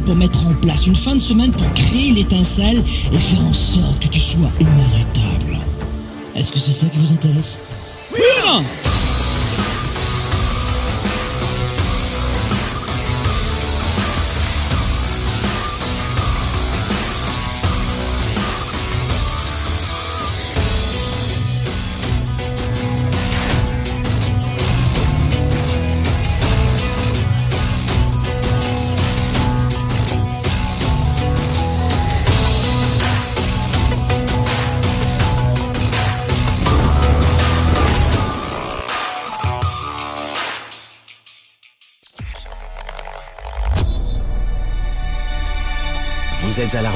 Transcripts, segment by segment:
pour mettre en place, une fin de semaine pour créer l'étincelle et faire en sorte que tu sois inarrêtable. Est-ce que c'est ça qui vous intéresse? Oui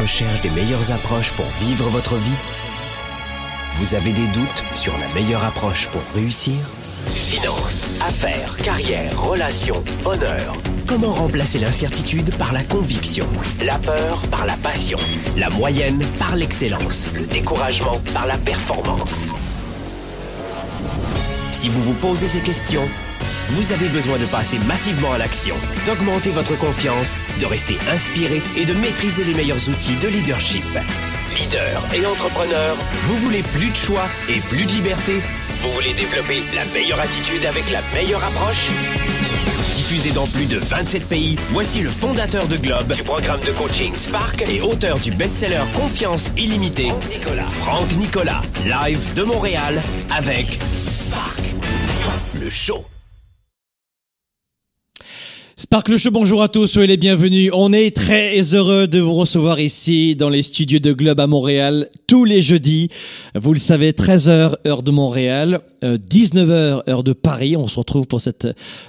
recherche des meilleures approches pour vivre votre vie? Vous avez des doutes sur la meilleure approche pour réussir? Finances, affaires, carrière, relations, honneur. Comment remplacer l'incertitude par la conviction La peur par la passion La moyenne par l'excellence Le découragement par la performance? Si vous vous posez ces questions, vous avez besoin de passer massivement à l'action, d'augmenter votre confiance, de rester inspiré et de maîtriser les meilleurs outils de leadership. Leader et entrepreneur, vous voulez plus de choix et plus de liberté? Vous voulez développer la meilleure attitude avec la meilleure approche? Diffusé dans plus de 27 pays, voici le fondateur de Globe, du programme de coaching Spark et auteur du best-seller Confiance illimitée, Franck Nicolas. Franck Nicolas, live de Montréal avec Spark, le show. Sparkle Show, bonjour à tous, soyez les bienvenus. On est très heureux de vous recevoir ici dans les studios de Globe à Montréal tous les jeudis. Vous le savez, 13h heure de Montréal, euh, 19h heure de Paris. On se retrouve pour cette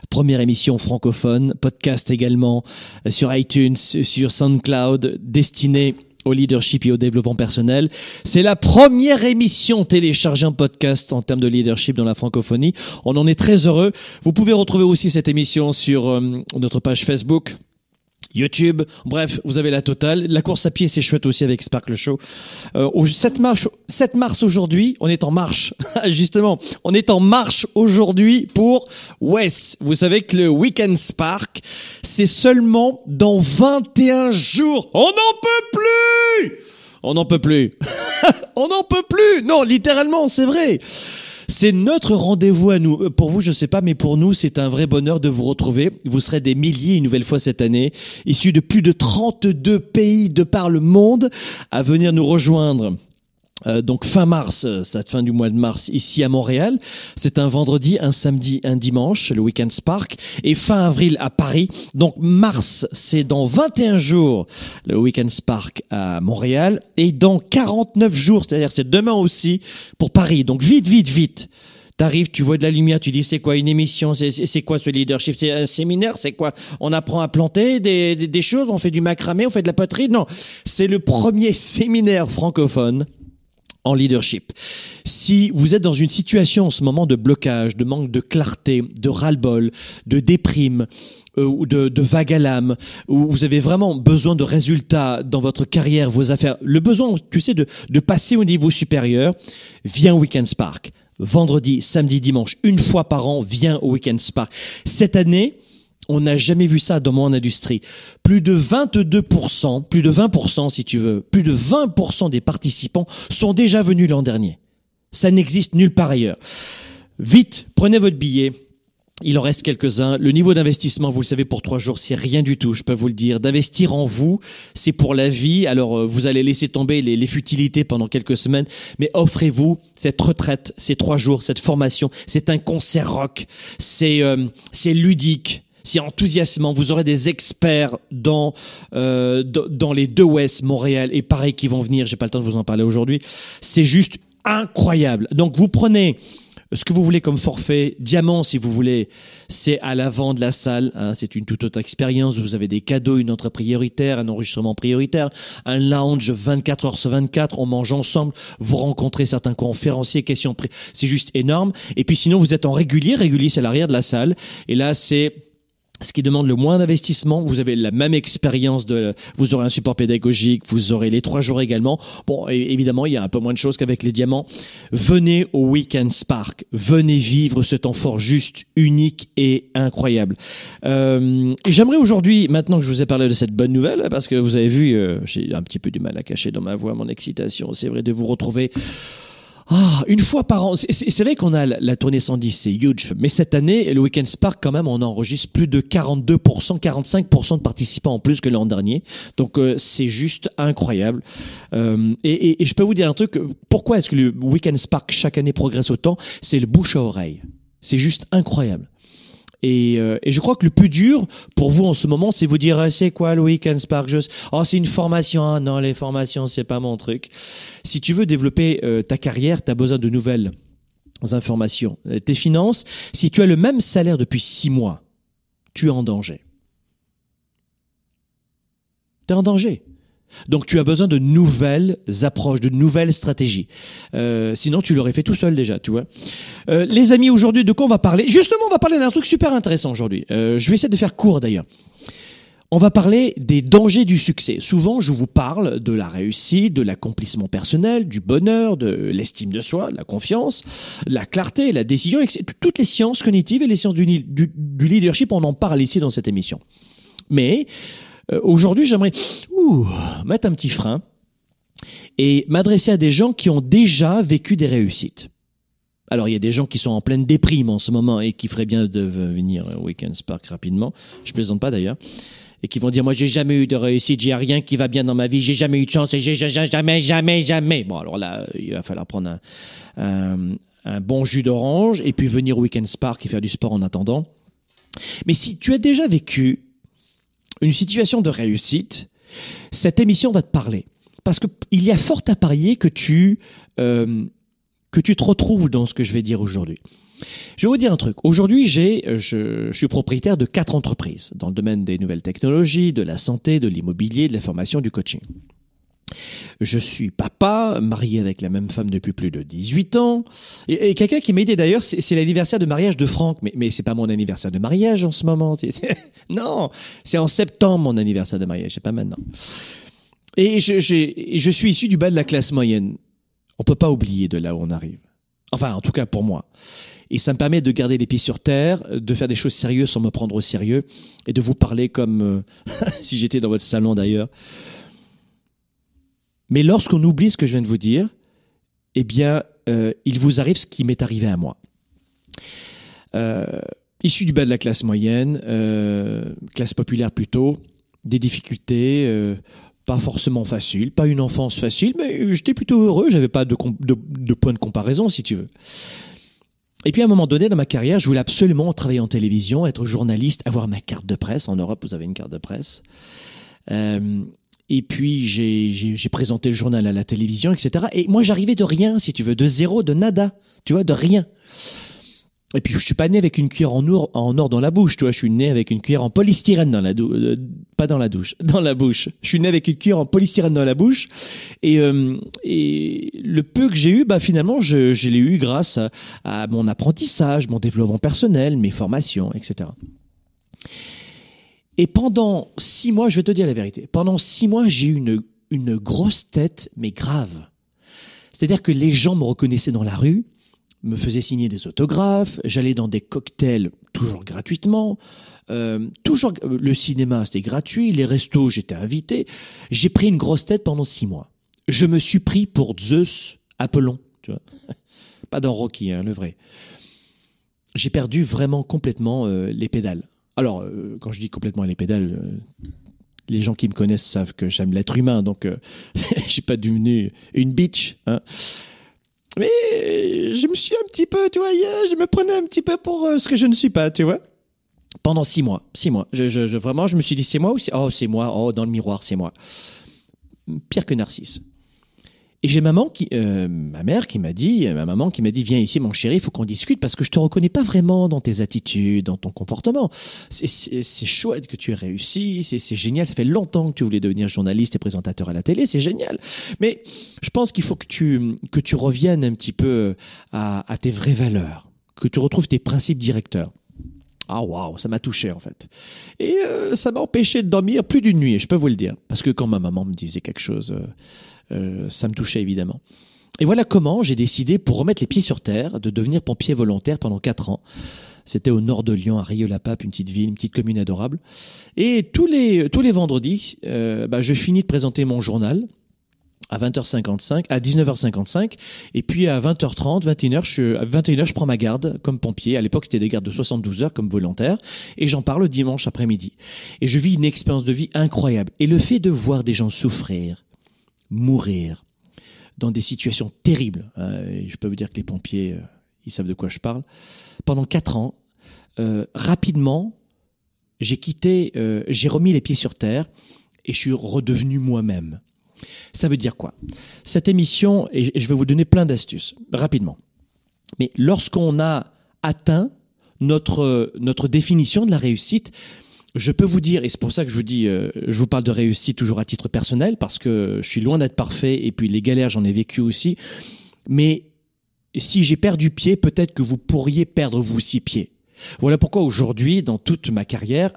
première émission francophone, podcast également euh, sur iTunes, sur SoundCloud, destinée au leadership et au développement personnel. C'est la première émission téléchargée en podcast en termes de leadership dans la francophonie. On en est très heureux. Vous pouvez retrouver aussi cette émission sur euh, notre page Facebook. YouTube, bref, vous avez la totale. La course à pied, c'est chouette aussi avec Sparkle Show. Euh, au 7 mars, 7 mars aujourd'hui, on est en marche. Justement, on est en marche aujourd'hui pour Wes. Vous savez que le Weekend Spark, c'est seulement dans 21 jours. On n'en peut plus On n'en peut plus. on n'en peut plus Non, littéralement, c'est vrai. C'est notre rendez-vous à nous. Euh, Pour vous, je sais pas, mais pour nous, c'est un vrai bonheur de vous retrouver. Vous serez des milliers une nouvelle fois cette année, issus de plus de 32 pays de par le monde, à venir nous rejoindre. Euh, donc fin mars, euh, cette fin du mois de mars ici à Montréal, c'est un vendredi, un samedi, un dimanche, le Weekend Spark, et fin avril à Paris. Donc mars, c'est dans 21 jours le Weekend Spark à Montréal, et dans 49 jours, c'est-à-dire c'est demain aussi pour Paris. Donc vite, vite, vite. T'arrives, tu vois de la lumière, tu dis c'est quoi une émission, c'est quoi ce leadership, c'est un séminaire, c'est quoi? On apprend à planter des, des choses, on fait du macramé, on fait de la poterie? Non, c'est le premier séminaire francophone en leadership. Si vous êtes dans une situation en ce moment de blocage, de manque de clarté, de ras-le-bol, de déprime, euh, ou de, vague à l'âme, où vous avez vraiment besoin de résultats dans votre carrière, vos affaires, le besoin, tu sais, de, de passer au niveau supérieur, viens au Weekend Spark. Vendredi, samedi, dimanche, une fois par an, viens au Weekend Spark. Cette année, on n'a jamais vu ça dans mon industrie. Plus de 22%, plus de 20% si tu veux, plus de 20% des participants sont déjà venus l'an dernier. Ça n'existe nulle part ailleurs. Vite, prenez votre billet. Il en reste quelques-uns. Le niveau d'investissement, vous le savez, pour trois jours, c'est rien du tout, je peux vous le dire. D'investir en vous, c'est pour la vie. Alors, euh, vous allez laisser tomber les, les futilités pendant quelques semaines, mais offrez-vous cette retraite, ces trois jours, cette formation. C'est un concert rock. C'est euh, c'est ludique. C'est enthousiasmant. Vous aurez des experts dans euh, dans les deux Ouest, Montréal et Paris qui vont venir. J'ai pas le temps de vous en parler aujourd'hui. C'est juste incroyable. Donc, vous prenez ce que vous voulez comme forfait, diamant si vous voulez, c'est à l'avant de la salle. hein, c'est une toute autre expérience. Vous avez des cadeaux, une entrée prioritaire, un enregistrement prioritaire, un lounge 24 heures sur 24. On mange ensemble. Vous rencontrez certains conférenciers, questions. C'est juste énorme. Et puis sinon, vous êtes en régulier. Régulier, c'est l'arrière de la salle. Et là, c'est ce qui demande le moins d'investissement. Vous avez la même expérience de, vous aurez un support pédagogique, vous aurez les trois jours également. Bon, évidemment, il y a un peu moins de choses qu'avec les diamants. Venez au Weekend Spark. Venez vivre ce temps fort juste, unique et incroyable. Euh, et j'aimerais aujourd'hui, maintenant que je vous ai parlé de cette bonne nouvelle, parce que vous avez vu, euh, j'ai un petit peu du mal à cacher dans ma voix mon excitation. C'est vrai de vous retrouver ah, une fois par an. C'est vrai qu'on a la, tournée 110, c'est huge. Mais cette année, le Weekend Spark, quand même, on enregistre plus de 42%, 45% de participants en plus que l'an dernier. Donc, euh, c'est juste incroyable. Euh, et, et, je peux vous dire un truc. Pourquoi est-ce que le Weekend Spark chaque année progresse autant? C'est le bouche à oreille. C'est juste incroyable. Et, euh, et, je crois que le plus dur pour vous en ce moment, c'est vous dire c'est quoi le Weekend Spark Just Oh, c'est une formation. Ah, non, les formations, c'est pas mon truc. Si tu veux développer euh, ta carrière, tu as besoin de nouvelles informations. Euh, tes finances, si tu as le même salaire depuis six mois, tu es en danger. Tu es en danger. Donc tu as besoin de nouvelles approches, de nouvelles stratégies. Euh, sinon tu l'aurais fait tout seul déjà, tu vois. Euh, les amis, aujourd'hui de quoi on va parler? Justement, on va parler d'un truc super intéressant aujourd'hui. Euh, je vais essayer de faire court d'ailleurs. On va parler des dangers du succès. Souvent, je vous parle de la réussite, de l'accomplissement personnel, du bonheur, de l'estime de soi, de la confiance, de la clarté, la décision, etc. Toutes les sciences cognitives et les sciences du, du, du leadership, on en parle ici dans cette émission. Mais euh, aujourd'hui, j'aimerais mettre un petit frein et m'adresser à des gens qui ont déjà vécu des réussites. Alors, il y a des gens qui sont en pleine déprime en ce moment et qui feraient bien de venir au Weekend Spark rapidement. Je plaisante pas d'ailleurs. Et qui vont dire, moi, j'ai jamais eu de réussite, j'ai rien qui va bien dans ma vie, j'ai jamais eu de chance, j'ai jamais, jamais, jamais. Bon, alors là, il va falloir prendre un, un bon jus d'orange et puis venir au Weekend Spark et faire du sport en attendant. Mais si tu as déjà vécu une situation de réussite, cette émission va te parler. Parce qu'il y a fort à parier que tu, euh, que tu te retrouves dans ce que je vais dire aujourd'hui. Je vais vous dire un truc. Aujourd'hui, je, je, suis propriétaire de quatre entreprises dans le domaine des nouvelles technologies, de la santé, de l'immobilier, de la formation, du coaching. Je suis papa, marié avec la même femme depuis plus de 18 ans. Et, quelqu'un qui m'a aidé d'ailleurs, c'est l'anniversaire de mariage de Franck. Mais, c'est pas mon anniversaire de mariage en ce moment. non, c'est en septembre mon anniversaire de mariage, c'est pas maintenant. Et je, je suis issu du bas de la classe moyenne. On peut pas oublier de là où on arrive. Enfin, en tout cas pour moi. Et ça me permet de garder les pieds sur terre, de faire des choses sérieuses sans me prendre au sérieux, et de vous parler comme euh, si j'étais dans votre salon d'ailleurs. Mais lorsqu'on oublie ce que je viens de vous dire, eh bien, euh, il vous arrive ce qui m'est arrivé à moi. Euh, issu du bas de la classe moyenne, euh, classe populaire plutôt, des difficultés, pas forcément faciles, pas une enfance facile, mais j'étais plutôt heureux, j'avais pas de, de, de point de comparaison si tu veux. Et puis à un moment donné dans ma carrière, je voulais absolument travailler en télévision, être journaliste, avoir ma carte de presse. En Europe, vous avez une carte de presse. Et puis j'ai présenté le journal à la télévision, etc. Et moi j'arrivais de rien, si tu veux, de zéro, de nada, tu vois, de rien. Et puis je suis pas né avec une cuillère en or, dans la bouche, tu vois, je suis né avec une cuillère en polystyrène dans la douche, euh, pas dans la douche, dans la bouche. Je suis né avec une cuillère en polystyrène dans la bouche. Et, euh, le peu que j'ai eu, bah finalement, je, l'ai eu grâce à mon apprentissage, mon développement personnel, mes formations, etc. Et pendant six mois, je vais te dire la vérité, pendant six mois, j'ai eu une, une grosse tête, mais grave. C'est-à-dire que les gens me reconnaissaient dans la rue, me faisaient signer des autographes, j'allais dans des cocktails toujours gratuitement, euh, toujours le cinéma c'était gratuit, les restos j'étais invité. J'ai pris une grosse tête pendant six mois. Je me suis pris pour Zeus Apollon, tu vois, pas dans Rocky, hein, le vrai. J'ai perdu vraiment complètement euh, les pédales. Alors, euh, quand je dis complètement les pédales, euh, les gens qui me connaissent savent que j'aime l'être humain, donc euh, j'ai pas devenu une bitch. Hein. Mais je me suis un petit peu, tu vois, je me prenais un petit peu pour ce que je ne suis pas, tu vois. Pendant six mois, six mois. Je, je, vraiment, je me suis dit, c'est moi ou c'est... Oh, c'est moi. Oh, dans le miroir, c'est moi. Pire que Narcisse. Et j'ai maman qui, euh, ma mère qui m'a dit, ma maman qui m'a dit, viens ici, mon chéri, il faut qu'on discute parce que je te reconnais pas vraiment dans tes attitudes, dans ton comportement. C'est chouette que tu aies réussi, c'est génial. Ça fait longtemps que tu voulais devenir journaliste et présentateur à la télé, c'est génial. Mais je pense qu'il faut que tu que tu reviennes un petit peu à, tes vraies valeurs, que tu retrouves tes principes directeurs. Ah waouh, ça m'a touché en fait. Et euh, ça m'a empêché de dormir plus d'une nuit, je peux vous le dire. Parce que quand ma maman me disait quelque chose, euh, euh, ça me touchait évidemment. Et voilà comment j'ai décidé, pour remettre les pieds sur terre, de devenir pompier volontaire pendant quatre ans. C'était au nord de Lyon, à Rieux-la-Pape, une petite ville, une petite commune adorable. Et tous les tous les vendredis, bah, je finis de présenter mon journal à 20h55, à 19h55, et puis à 20h30, 21h, je, à 21h, je prends ma garde comme pompier. À l'époque, c'était des gardes de 72 heures comme volontaire, et j'en parle dimanche après-midi. Et je vis une expérience de vie incroyable. Et le fait de voir des gens souffrir, mourir, dans des situations terribles, hein, je peux vous dire que les pompiers, euh, ils savent de quoi je parle, pendant quatre ans, euh, rapidement, j'ai quitté, euh, j'ai remis les pieds sur terre, et je suis redevenu moi-même. Ça veut dire quoi? Cette émission, et je vais vous donner plein d'astuces, rapidement. Mais lorsqu'on a atteint notre, notre définition de la réussite, je peux vous dire, et c'est pour ça que je vous dis, euh, je vous parle de réussite toujours à titre personnel, parce que je suis loin d'être parfait, et puis les galères, j'en ai vécu aussi. Mais si j'ai perdu pied, peut-être que vous pourriez perdre vous aussi pied. Voilà pourquoi aujourd'hui, dans toute ma carrière,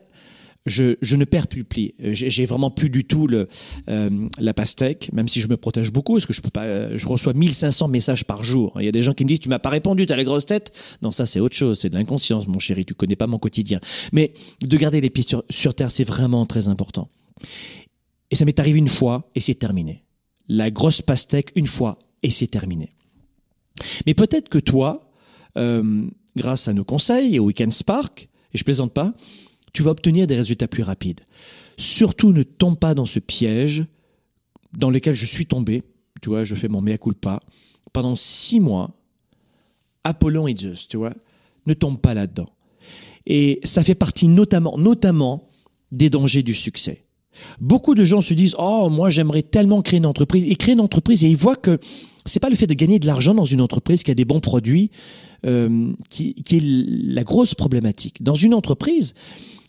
je, je ne perds plus pied. J'ai vraiment plus du tout le, euh, la pastèque, même si je me protège beaucoup, parce que je peux pas, euh, je reçois 1500 messages par jour. Il y a des gens qui me disent, tu m'as pas répondu, tu as la grosse tête. Non, ça c'est autre chose, c'est de l'inconscience, mon chéri, tu connais pas mon quotidien. Mais de garder les pieds sur, sur terre, c'est vraiment très important. Et ça m'est arrivé une fois, et c'est terminé. La grosse pastèque, une fois, et c'est terminé. Mais peut-être que toi, euh, grâce à nos conseils et au Weekend Spark, et je plaisante pas, tu vas obtenir des résultats plus rapides. Surtout ne tombe pas dans ce piège dans lequel je suis tombé. Tu vois, je fais mon mea culpa. Pendant six mois, Apollon et Zeus, tu vois, ne tombe pas là-dedans. Et ça fait partie notamment, notamment des dangers du succès. Beaucoup de gens se disent oh moi j'aimerais tellement créer une entreprise et créer une entreprise et ils voient que c'est pas le fait de gagner de l'argent dans une entreprise qui a des bons produits euh, qui, qui, est la grosse problématique. Dans une entreprise,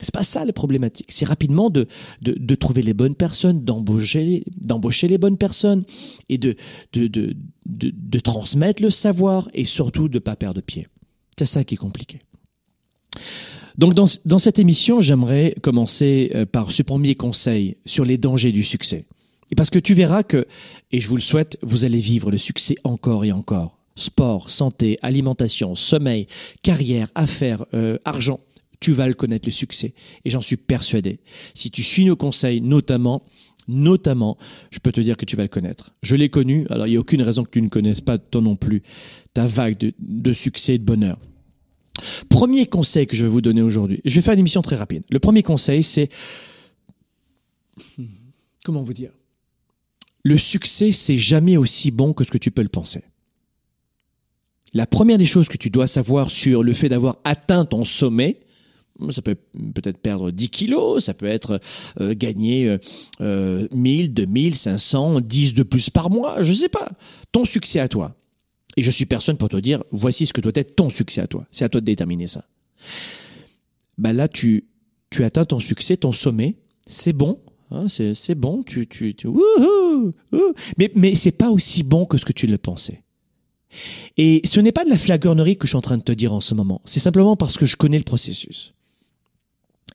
c'est pas ça la problématique. C'est rapidement de, de, de, trouver les bonnes personnes, d'embaucher d'embaucher les bonnes personnes et de de, de, de, transmettre le savoir et surtout de pas perdre pied. C'est ça qui est compliqué. Donc dans, dans cette émission, j'aimerais commencer euh, par ce premier conseil sur les dangers du succès. Et parce que tu verras que, et je vous le souhaite, vous allez vivre le succès encore et encore. Sport, santé, alimentation, sommeil, carrière, affaires, euh, argent, tu vas le connaître le succès. Et j'en suis persuadé. Si tu suis nos conseils, notamment, notamment, je peux te dire que tu vas le connaître. Je l'ai connu, alors il n'y a aucune raison que tu ne connaisses pas toi non plus ta vague de, de succès et de bonheur. Premier conseil que je vais vous donner aujourd'hui. Je vais faire une émission très rapide. Le premier conseil, c'est... Comment vous dire? Le succès, c'est jamais aussi bon que ce que tu peux le penser. La première des choses que tu dois savoir sur le fait d'avoir atteint ton sommet, ça peut peut-être perdre 10 kilos, ça peut être euh, gagner euh, 1000, 2000, 500, 10 de plus par mois, je sais pas. Ton succès à toi. Et je suis personne pour te dire, voici ce que doit être ton succès à toi. C'est à toi de déterminer ça. Ben là, tu, tu atteins ton succès, ton sommet. C'est bon. Hein, c'est, c'est bon. Tu, tu, tu wouhou. Mais, mais c'est pas aussi bon que ce que tu le pensais. Et ce n'est pas de la flagornerie que je suis en train de te dire en ce moment. C'est simplement parce que je connais le processus.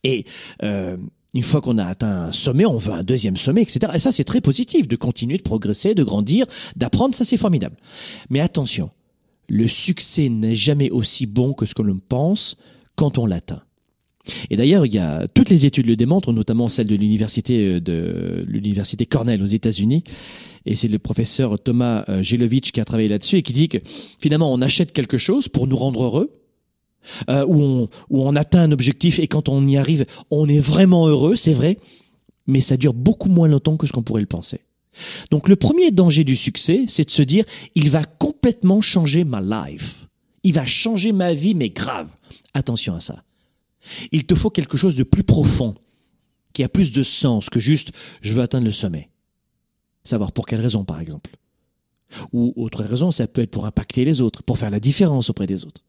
Et euh, une fois qu'on a atteint un sommet, on veut un deuxième sommet, etc. Et ça, c'est très positif de continuer de progresser, de grandir, d'apprendre. Ça, c'est formidable. Mais attention, le succès n'est jamais aussi bon que ce que l'on pense quand on l'atteint. Et d'ailleurs, il y a toutes les études le démontrent, notamment celle de l'université euh, de l'université Cornell aux États-Unis. Et c'est le professeur Thomas Gelovitch qui a travaillé là-dessus et qui dit que finalement, on achète quelque chose pour nous rendre heureux, euh, où, on, où on atteint un objectif et quand on y arrive, on est vraiment heureux, c'est vrai, mais ça dure beaucoup moins longtemps que ce qu'on pourrait le penser. Donc le premier danger du succès, c'est de se dire, il va complètement changer ma life. Il va changer ma vie, mais grave. Attention à ça. Il te faut quelque chose de plus profond, qui a plus de sens que juste je veux atteindre le sommet. Savoir pour quelle raison, par exemple. Ou autre raison, ça peut être pour impacter les autres, pour faire la différence auprès des autres.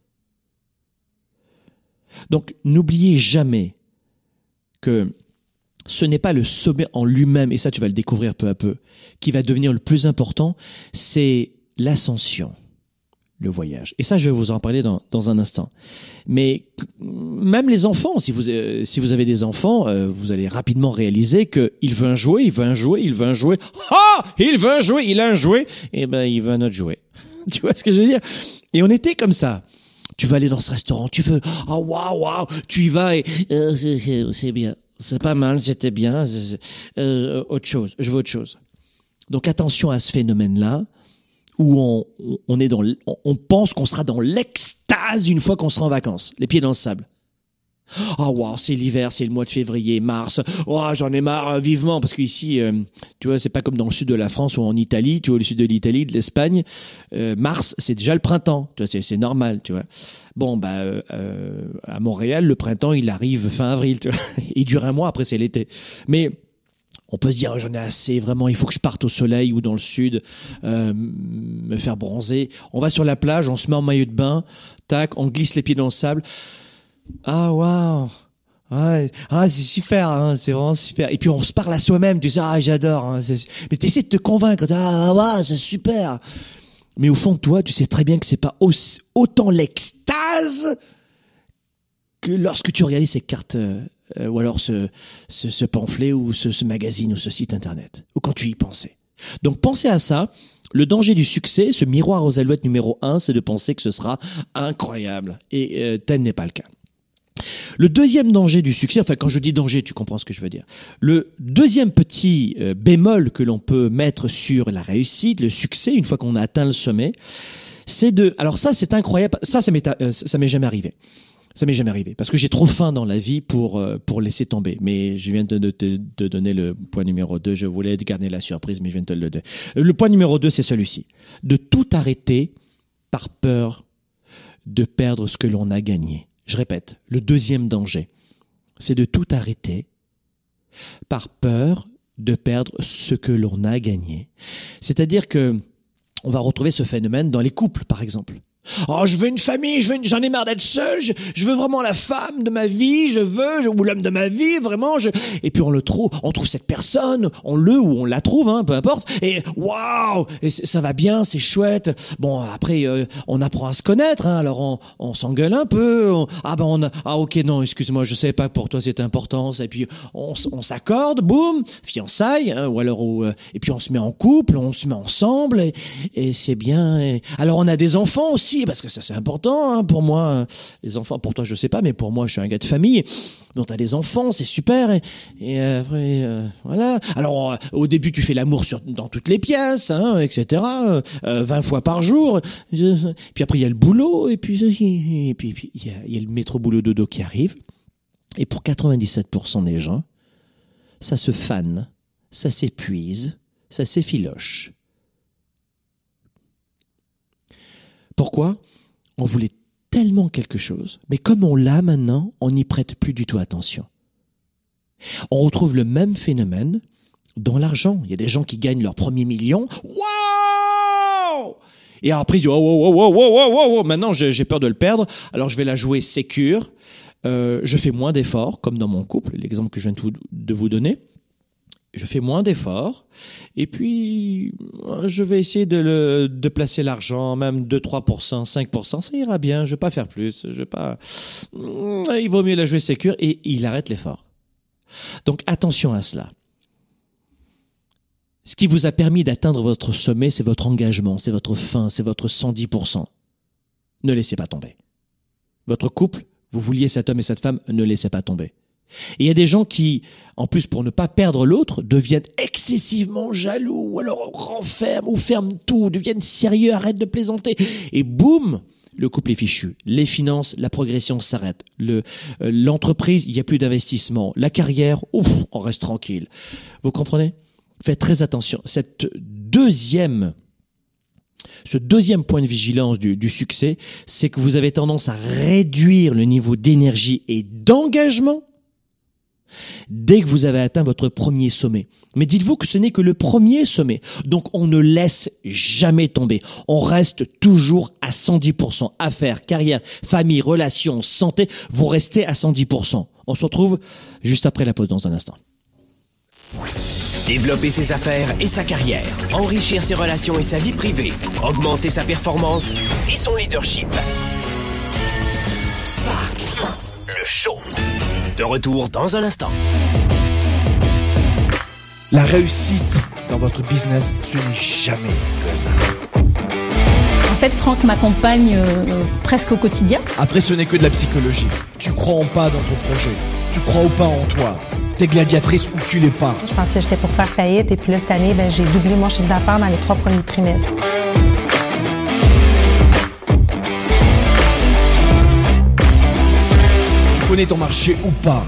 Donc n'oubliez jamais que ce n'est pas le sommet en lui-même, et ça tu vas le découvrir peu à peu, qui va devenir le plus important, c'est l'ascension, le voyage. Et ça, je vais vous en parler dans, dans un instant. Mais même les enfants, si vous, euh, si vous avez des enfants, euh, vous allez rapidement réaliser que il veut un jouet, il veut un jouet, il veut un jouet. Ah, il veut un jouet, il a un jouet. Eh ben, il veut un autre jouet. tu vois ce que je veux dire? Et on était comme ça. Tu vas aller dans ce restaurant, tu veux, oh waouh waouh, tu y vas et euh, c'est bien, c'est pas mal, c'était bien. Euh, autre chose, je veux autre chose. Donc attention à ce phénomène-là où on, on est dans, on pense qu'on sera dans l'extase une fois qu'on sera en vacances, les pieds dans le sable. Oh wow, c'est l'hiver, c'est le mois de février, mars. Oh, j'en ai marre euh, vivement parce qu'ici, euh, tu vois, c'est pas comme dans le sud de la France ou en Italie, tu vois, le sud de l'Italie, de l'Espagne, euh, mars, c'est déjà le printemps. Tu vois, c'est normal, tu vois. Bon, bah, à Montréal, le printemps, il arrive fin avril, tu vois. Il dure un mois, après c'est l'été. Mais on peut se dire j'en ai assez, vraiment, il faut que je parte au soleil ou dans le sud, euh, me faire bronzer. On va sur la plage, on se met en maillot de bain, tac, on glisse les pieds dans le sable. Ah waouh ah c'est super, hein, c'est vraiment super. Et puis on se parle à soi-même, tu sais, ah j'adore. Hein, mais t'essaies de te convaincre, ah ouais, c'est super. Mais au fond de toi, tu sais très bien que c'est pas aussi, autant l'extase que lorsque tu regardais ces cartes euh, ou alors ce, ce, ce pamphlet ou ce, ce, magazine ou ce site internet, ou quand tu y pensais. Donc pensez à ça. Le danger du succès, ce miroir aux alouettes numéro un, c'est de penser que ce sera incroyable. Et euh, tel n'est pas le cas. Le deuxième danger du succès, enfin quand je dis danger, tu comprends ce que je veux dire. Le deuxième petit euh, bémol que l'on peut mettre sur la réussite, le succès, une fois qu'on a atteint le sommet, c'est de... Alors ça, c'est incroyable. Ça, ça m'est, euh, ça m'est jamais arrivé. Ça m'est jamais arrivé parce que j'ai trop faim dans la vie pour euh, pour laisser tomber. Mais je viens de te de, donner le point numéro 2. Je voulais garder la surprise, mais je viens de te le donner. Le point numéro 2, c'est celui-ci. De tout arrêter par peur de perdre ce que l'on a gagné. Je répète, le deuxième danger, c'est de tout arrêter par peur de perdre ce que l'on a gagné. C'est-à-dire que on va retrouver ce phénomène dans les couples, par exemple. Oh, je veux une famille, je veux j'en ai marre d'être seul, je, je, veux vraiment la femme de ma vie, je veux, ou l'homme de ma vie, vraiment, je, et puis on le trouve, on trouve cette personne, on le ou on la trouve, hein, peu importe, et waouh, et ça va bien, c'est chouette. Bon, après, euh, on apprend à se connaître, hein, alors on, on s'engueule un peu, ah ben on, a, ah ok, non, excuse-moi, je savais pas que pour toi c'était important, et puis on, on s'accorde, boum, fiançailles, hein, ou alors, euh, et puis on se met en couple, on se met ensemble, et, et c'est bien. Alors on a des enfants aussi, parce que ça c'est important hein, pour moi. Les enfants, pour toi je sais pas, mais pour moi je suis un gars de famille. Donc t'as des enfants, c'est super. Et, après, euh, voilà. Alors euh, au début tu fais l'amour dans toutes les pièces, hein, etc. Euh, 20 fois par jour. puis après il y a le boulot et puis et puis il y a, y a le métro boulot dodo qui arrive. Et pour 97% des gens, ça se fane, ça s'épuise, ça s'effiloche. Pourquoi On voulait tellement quelque chose, mais comme on l'a maintenant, on n'y prête plus du tout attention. On retrouve le même phénomène dans l'argent. Il y a des gens qui gagnent leur premier million. Waouh Et après, ils disent, oh, oh, oh, oh, oh, maintenant j'ai peur de le perdre, alors je vais la jouer sécure. Euh, je fais moins d'efforts, comme dans mon couple, l'exemple que je viens de vous donner je fais moins d'efforts et puis je vais essayer de, placer l'argent, même 2-3%, 5%, ça ira bien, je vais pas faire plus, je vais pas... Il vaut mieux la jouer sécure et il arrête l'effort. Donc attention à cela. Ce qui vous a permis d'atteindre votre sommet, c'est votre engagement, c'est votre fin, c'est votre 110%. Ne laissez pas tomber. Votre couple, vous vouliez cet homme et cette femme, ne laissez pas tomber. Et il y a des gens qui, en plus pour ne pas perdre l'autre, deviennent excessivement jaloux, ou alors renferment, ou ferment tout, deviennent sérieux, arrêtent de plaisanter. Et boum, le couple est fichu. Les finances, la progression s'arrête. Euh, l'entreprise, il n'y a plus d'investissement. La carrière, ouf, on reste tranquille. Vous comprenez? Faites très attention. Cette deuxième ce deuxième point de vigilance du, du succès, c'est que vous avez tendance à réduire le niveau d'énergie et d'engagement dès que vous avez atteint votre premier sommet. Mais dites-vous que ce n'est que le premier sommet. Donc on ne laisse jamais tomber. On reste toujours à 110%. Affaires, carrière, famille, relations, santé, vous restez à 110%. On se retrouve juste après la pause dans un instant. Développer ses affaires et sa carrière, enrichir ses relations et sa vie privée, augmenter sa performance et son leadership. Spark, show. De retour dans un instant. La réussite dans votre business, ce n'est jamais le hasard. En fait, Franck m'accompagne euh, presque au quotidien. Après, ce n'est que de la psychologie. Tu crois en pas dans ton projet. Tu crois ou pas en toi. T'es gladiatrice ou tu l'es pas. Je pensais que j'étais pour faire faillite et puis là, cette année, ben, j'ai doublé mon chiffre d'affaires dans les trois premiers trimestres. Connais ton marché ou pas.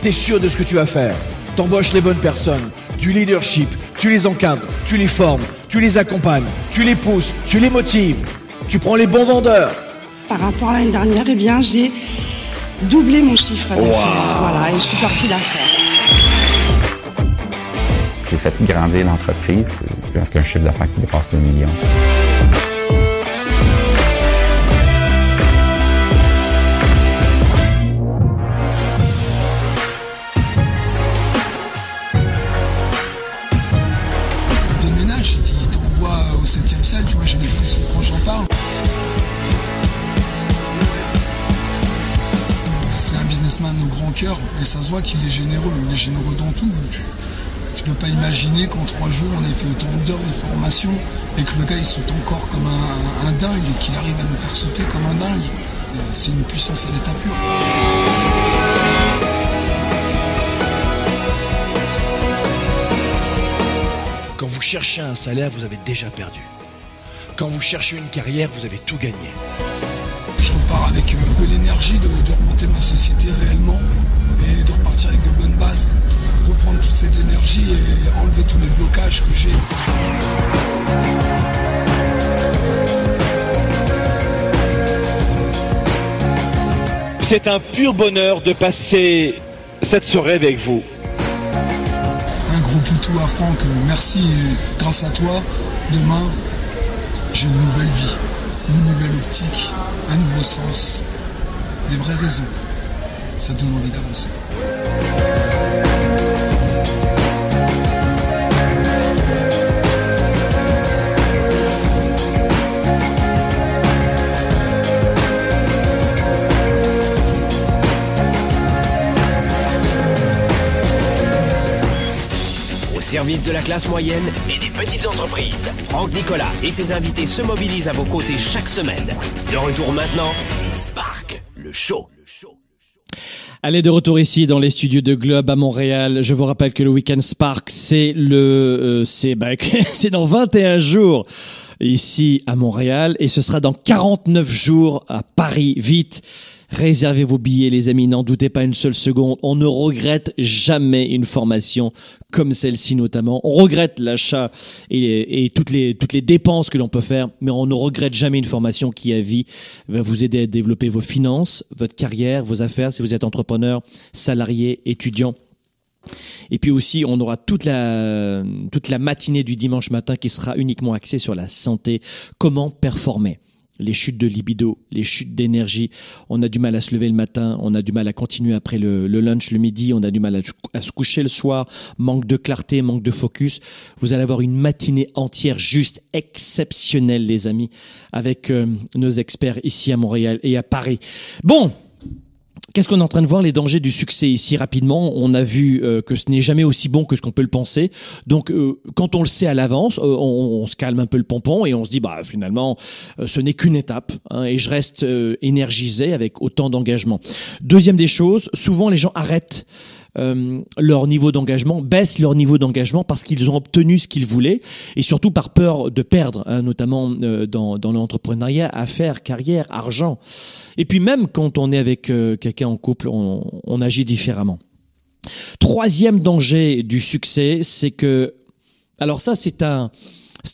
T'es sûr de ce que tu vas faire. T'embauches les bonnes personnes. Du leadership. Tu les encadres. Tu les formes. Tu les accompagnes. Tu les pousses. Tu les motives. Tu prends les bons vendeurs. Par rapport à l'année dernière, eh bien, j'ai doublé mon chiffre d'affaires. Voilà, et je suis partie d'affaires. J'ai fait grandir l'entreprise avec un chiffre d'affaires qui dépasse le million. Se voit qu'il est généreux, il est généreux dans tout. Tu, tu peux pas imaginer qu'en trois jours on ait fait autant d'heures de formation et que le gars il saute encore comme un, un dingue et qu'il arrive à nous faire sauter comme un dingue. C'est une puissance à l'état pur. Quand vous cherchez un salaire, vous avez déjà perdu. Quand vous cherchez une carrière, vous avez tout gagné. Je repars avec euh, l'énergie de, de remonter ma société réellement? Avec de bonnes bases, reprendre toute cette énergie et enlever tous les blocages que j'ai. C'est un pur bonheur de passer cette soirée avec vous. Un gros poutou à Franck, merci et grâce à toi, demain, j'ai une nouvelle vie, une nouvelle optique, un nouveau sens, des vraies raisons. Ça donne envie d'avancer. Au service de la classe moyenne et des petites entreprises, Franck Nicolas et ses invités se mobilisent à vos côtés chaque semaine. De retour maintenant, Spark, le show. Allez de retour ici dans les studios de Globe à Montréal. Je vous rappelle que le Weekend Spark, c'est le, euh, c'est bah, c'est dans 21 jours ici à Montréal et ce sera dans 49 jours à Paris. Vite. Réservez vos billets, les amis. N'en doutez pas une seule seconde. On ne regrette jamais une formation comme celle-ci, notamment. On regrette l'achat et, toutes les toutes les dépenses que l'on peut faire, mais on ne regrette jamais une formation qui, à vie, va vous aider à développer vos finances, votre carrière, vos affaires, si vous êtes entrepreneur, salarié, étudiant. Et puis aussi, on aura toute la, toute la matinée du dimanche matin qui sera uniquement axée sur la santé, comment performer? Les chutes de libido, les chutes d'énergie. On a du mal à se lever le matin, on a du mal à continuer après le, lunch le midi, on a du mal à, à se coucher le soir, manque de clarté, manque de focus. Vous allez avoir une matinée entière juste exceptionnelle, les amis, avec euh, nos experts ici à Montréal et à Paris. Bon, Qu'est-ce qu'on est en train de voir les dangers du succès ici rapidement? On a vu euh, que ce n'est jamais aussi bon que ce qu'on peut le penser. Donc euh, quand on le sait à l'avance, euh, on, on se calme un peu le pompon et on se dit bah finalement euh, ce n'est qu'une étape hein, et je reste euh, énergisé avec autant d'engagement. Deuxième des choses, souvent les gens arrêtent euh, leur niveau d'engagement, baissent leur niveau d'engagement parce qu'ils ont obtenu ce qu'ils voulaient et surtout par peur de perdre, hein, notamment euh, dans, dans l'entrepreneuriat, affaires, carrière, argent. Et puis même quand on est avec euh, quelqu'un en couple, on, agit différemment. Troisième danger du succès, c'est que, alors ça c'est un,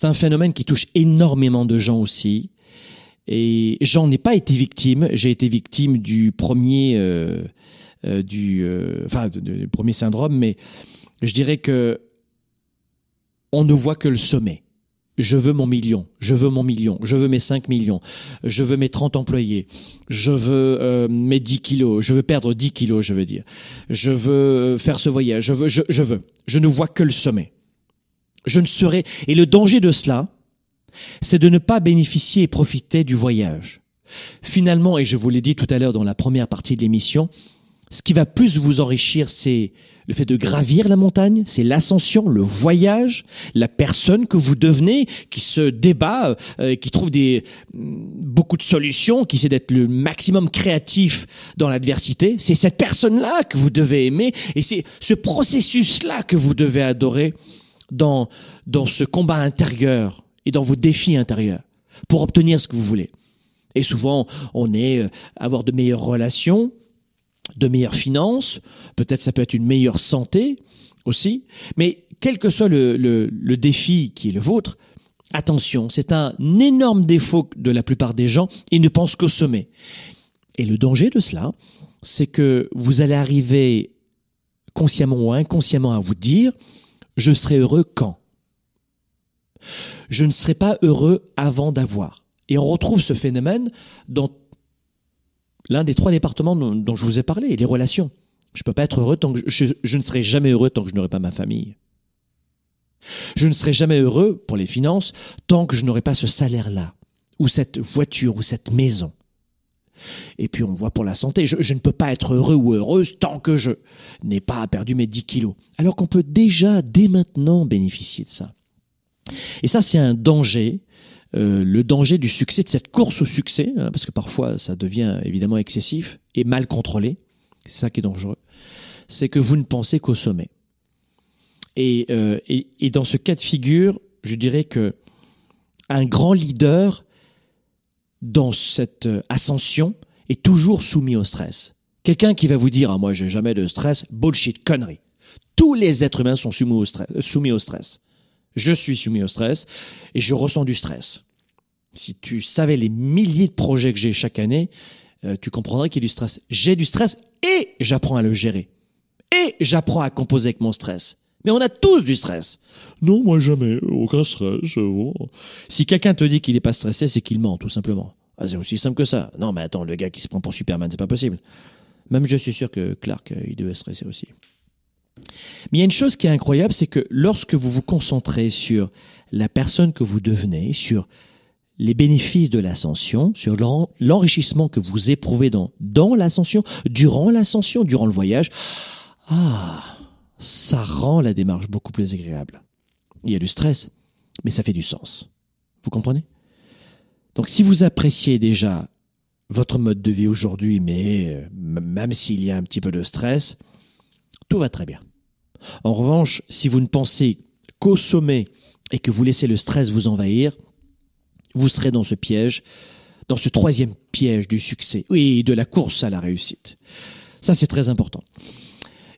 un phénomène qui touche énormément de gens aussi. Et j'en ai pas été victime. J'ai été victime du premier, du, euh, enfin, du premier syndrome, mais je dirais que on ne voit que le sommet. Je veux mon million, je veux mon million, je veux mes 5 millions, je veux mes 30 employés, je veux euh, mes 10 kilos, je veux perdre 10 kilos, je veux dire. Je veux faire ce voyage, je veux, je, je veux. Je ne vois que le sommet. Je ne serai, et le danger de cela, c'est de ne pas bénéficier et profiter du voyage. Finalement, et je vous l'ai dit tout à l'heure dans la première partie de l'émission, ce qui va plus vous enrichir, c'est le fait de gravir la montagne, c'est l'ascension, le voyage, la personne que vous devenez, qui se débat, euh, qui trouve des mm, beaucoup de solutions, qui essaie d'être le maximum créatif dans l'adversité. C'est cette personne-là que vous devez aimer, et c'est ce processus-là que vous devez adorer dans dans ce combat intérieur et dans vos défis intérieurs pour obtenir ce que vous voulez. Et souvent, on est euh, avoir de meilleures relations, de meilleures finances, peut-être ça peut être une meilleure santé aussi, mais quel que soit le, le, défi qui est le vôtre, attention, c'est un énorme défaut de la plupart des gens, ils ne pensent qu'au sommet. Et le danger de cela, c'est que vous allez arriver consciemment ou inconsciemment à vous dire, je serai heureux quand? Je ne serai pas heureux avant d'avoir. Et on retrouve ce phénomène dans l'un des trois départements dont, je vous ai parlé, les relations. Je peux pas être heureux tant que je, je ne serai jamais heureux tant que je n'aurai pas ma famille. Je ne serai jamais heureux pour les finances tant que je n'aurai pas ce salaire-là, ou cette voiture, ou cette maison. Et puis on voit pour la santé, je, je, ne peux pas être heureux ou heureuse tant que je n'ai pas perdu mes 10 kilos. Alors qu'on peut déjà, dès maintenant, bénéficier de ça. Et ça, c'est un danger euh, le danger du succès, de cette course au succès, hein, parce que parfois ça devient évidemment excessif et mal contrôlé, c'est ça qui est dangereux, c'est que vous ne pensez qu'au sommet. Et, euh, dans ce cas de figure, je dirais que un grand leader dans cette ascension est toujours soumis au stress. Quelqu'un qui va vous dire ah moi j'ai jamais de stress, bullshit, connerie. Tous les êtres humains sont soumis au stress. Soumis au stress. Je suis soumis au stress et je ressens du stress. Si tu savais les milliers de projets que j'ai chaque année, euh, tu comprendrais qu'il y a du stress. J'ai du stress et j'apprends à le gérer. Et j'apprends à composer avec mon stress. Mais on a tous du stress. Non, moi jamais, aucun stress. Si quelqu'un te dit qu'il n'est pas stressé, c'est qu'il ment, tout simplement. Ah, c'est aussi simple que ça. Non, mais attends, le gars qui se prend pour Superman, c'est pas possible. Même je suis sûr que Clark, euh, il devait stresser aussi. Mais il y a une chose qui est incroyable, c'est que lorsque vous vous concentrez sur la personne que vous devenez, sur les bénéfices de l'ascension, sur l'enrichissement que vous éprouvez dans, dans l'ascension, durant l'ascension, durant le voyage, ah, ça rend la démarche beaucoup plus agréable. Il y a du stress, mais ça fait du sens. Vous comprenez? Donc si vous appréciez déjà votre mode de vie aujourd'hui, mais euh, même s'il y a un petit peu de stress, tout va très bien. En revanche, si vous ne pensez qu'au sommet et que vous laissez le stress vous envahir, vous serez dans ce piège, dans ce troisième piège du succès, oui, de la course à la réussite. Ça, c'est très important.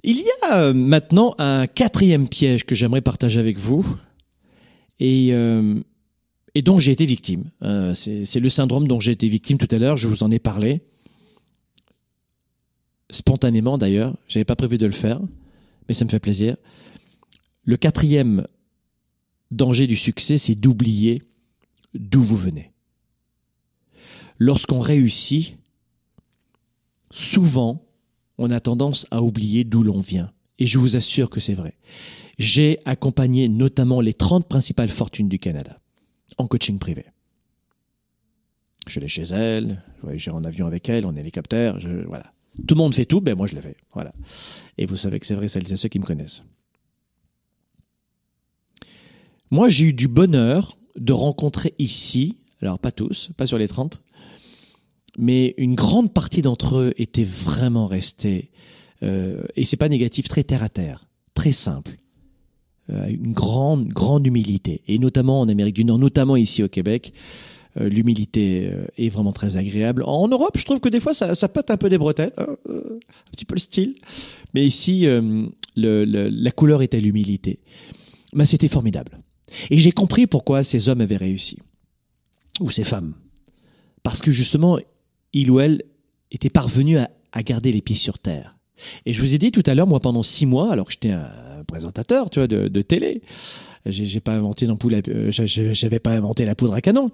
Il y a euh, maintenant un quatrième piège que j'aimerais partager avec vous et, euh, et dont j'ai été victime. Euh, c'est le syndrome dont j'ai été victime tout à l'heure, je vous en ai parlé. Spontanément d'ailleurs, j'avais pas prévu de le faire, mais ça me fait plaisir. Le quatrième danger du succès, c'est d'oublier d'où vous venez. Lorsqu'on réussit, souvent, on a tendance à oublier d'où l'on vient. Et je vous assure que c'est vrai. J'ai accompagné notamment les 30 principales fortunes du Canada en coaching privé. Je allé chez elles, je voyageais en avion avec elles, en hélicoptère, je, voilà. Tout le monde fait tout, ben moi je le fais. Voilà. Et vous savez que c'est vrai, celles et ceux qui me connaissent. Moi, j'ai eu du bonheur de rencontrer ici, alors pas tous, pas sur les 30, mais une grande partie d'entre eux étaient vraiment restés, euh, et c'est pas négatif, très terre à terre, très simple, euh, une grande, grande humilité, et notamment en Amérique du Nord, notamment ici au Québec, euh, l'humilité est vraiment très agréable. En Europe, je trouve que des fois, ça, ça pète un peu des bretelles, hein, un petit peu le style, mais ici, la couleur était l'humilité. Mais c'était formidable. Et j'ai compris pourquoi ces hommes avaient réussi. Ou ces femmes. Parce que justement, il ou elle était parvenu à, garder les pieds sur terre. Et je vous ai dit tout à l'heure, moi, pendant six mois, alors que j'étais un présentateur, tu vois, de, télé, j'ai pas inventé euh, j'avais pas inventé la poudre à canon.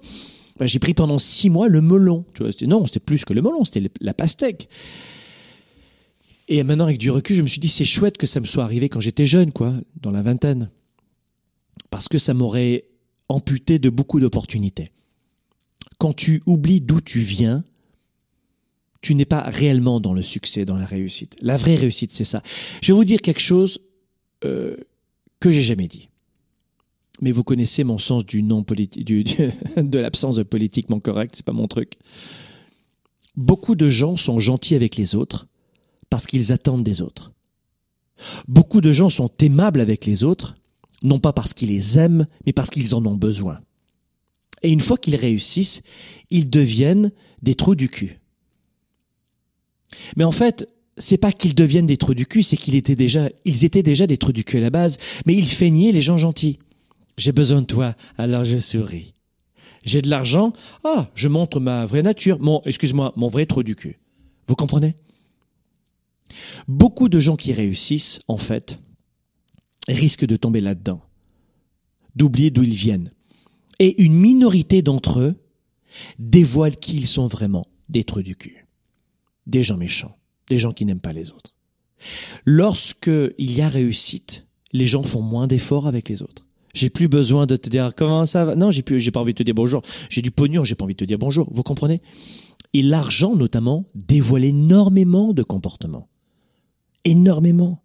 Ben, j'ai pris pendant six mois le melon. Tu vois, non, c'était plus que le melon, c'était la pastèque. Et maintenant, avec du recul, je me suis dit, c'est chouette que ça me soit arrivé quand j'étais jeune, quoi, dans la vingtaine parce que ça m'aurait amputé de beaucoup d'opportunités. Quand tu oublies d'où tu viens, tu n'es pas réellement dans le succès, dans la réussite. La vraie réussite, c'est ça. Je vais vous dire quelque chose euh, que j'ai jamais dit. Mais vous connaissez mon sens du non de l'absence de politiquement correct, c'est pas mon truc. Beaucoup de gens sont gentils avec les autres parce qu'ils attendent des autres. Beaucoup de gens sont aimables avec les autres, non pas parce qu'ils les aiment, mais parce qu'ils en ont besoin. Et une fois qu'ils réussissent, ils deviennent des trous du cul. Mais en fait, c'est pas qu'ils deviennent des trous du cul, c'est qu'ils étaient déjà, ils étaient déjà des trous du cul à la base, mais ils feignaient les gens gentils. J'ai besoin de toi, alors je souris. J'ai de l'argent, ah, je montre ma vraie nature, mon, excuse-moi, mon vrai trou du cul. Vous comprenez? Beaucoup de gens qui réussissent, en fait, risquent de tomber là-dedans, d'oublier d'où ils viennent. Et une minorité d'entre eux dévoilent qui ils sont vraiment, des trous du cul, des gens méchants, des gens qui n'aiment pas les autres. Lorsque il y a réussite, les gens font moins d'efforts avec les autres. J'ai plus besoin de te dire comment ça va? Non, j'ai j'ai pas envie de te dire bonjour. J'ai du pognon, j'ai pas envie de te dire bonjour. Vous comprenez? Et l'argent, notamment, dévoile énormément de comportements. Énormément.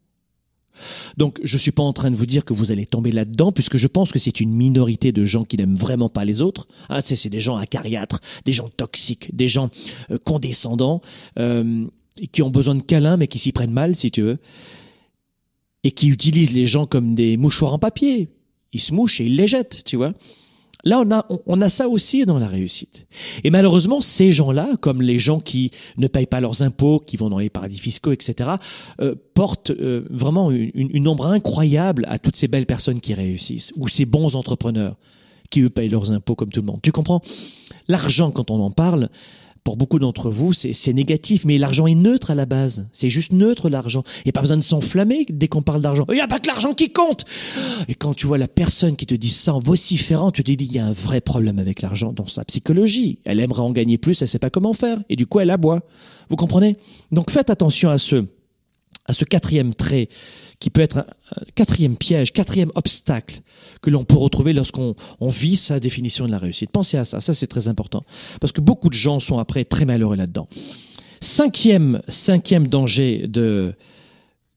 Donc, je suis pas en train de vous dire que vous allez tomber là-dedans, puisque je pense que c'est une minorité de gens qui n'aiment vraiment pas les autres. Ah, c'est des gens acariâtres, des gens toxiques, des gens euh, condescendants, euh, qui ont besoin de câlins, mais qui s'y prennent mal, si tu veux, et qui utilisent les gens comme des mouchoirs en papier. Ils se mouchent et ils les jettent, tu vois. Là, on a, on a ça aussi dans la réussite. Et malheureusement, ces gens-là, comme les gens qui ne payent pas leurs impôts, qui vont dans les paradis fiscaux, etc., euh, portent euh, vraiment une, une, ombre incroyable à toutes ces belles personnes qui réussissent, ou ces bons entrepreneurs qui, eux, payent leurs impôts comme tout le monde. Tu comprends? L'argent, quand on en parle, pour beaucoup d'entre vous, c'est négatif, mais l'argent est neutre à la base. C'est juste neutre l'argent. Il n'y a pas besoin de s'enflammer dès qu'on parle d'argent. Il n'y a pas que l'argent qui compte. Et quand tu vois la personne qui te dit ça en vociférant, tu te dis il y a un vrai problème avec l'argent dans sa psychologie. Elle aimerait en gagner plus, elle sait pas comment faire, et du coup elle aboie. Vous comprenez? Donc faites attention à ce à ce quatrième trait qui peut être un, quatrième piège, quatrième obstacle que l'on peut retrouver lorsqu'on on vit sa définition de la réussite. Pensez à ça, ça c'est très important, parce que beaucoup de gens sont après très malheureux là-dedans. Cinquième, cinquième danger de,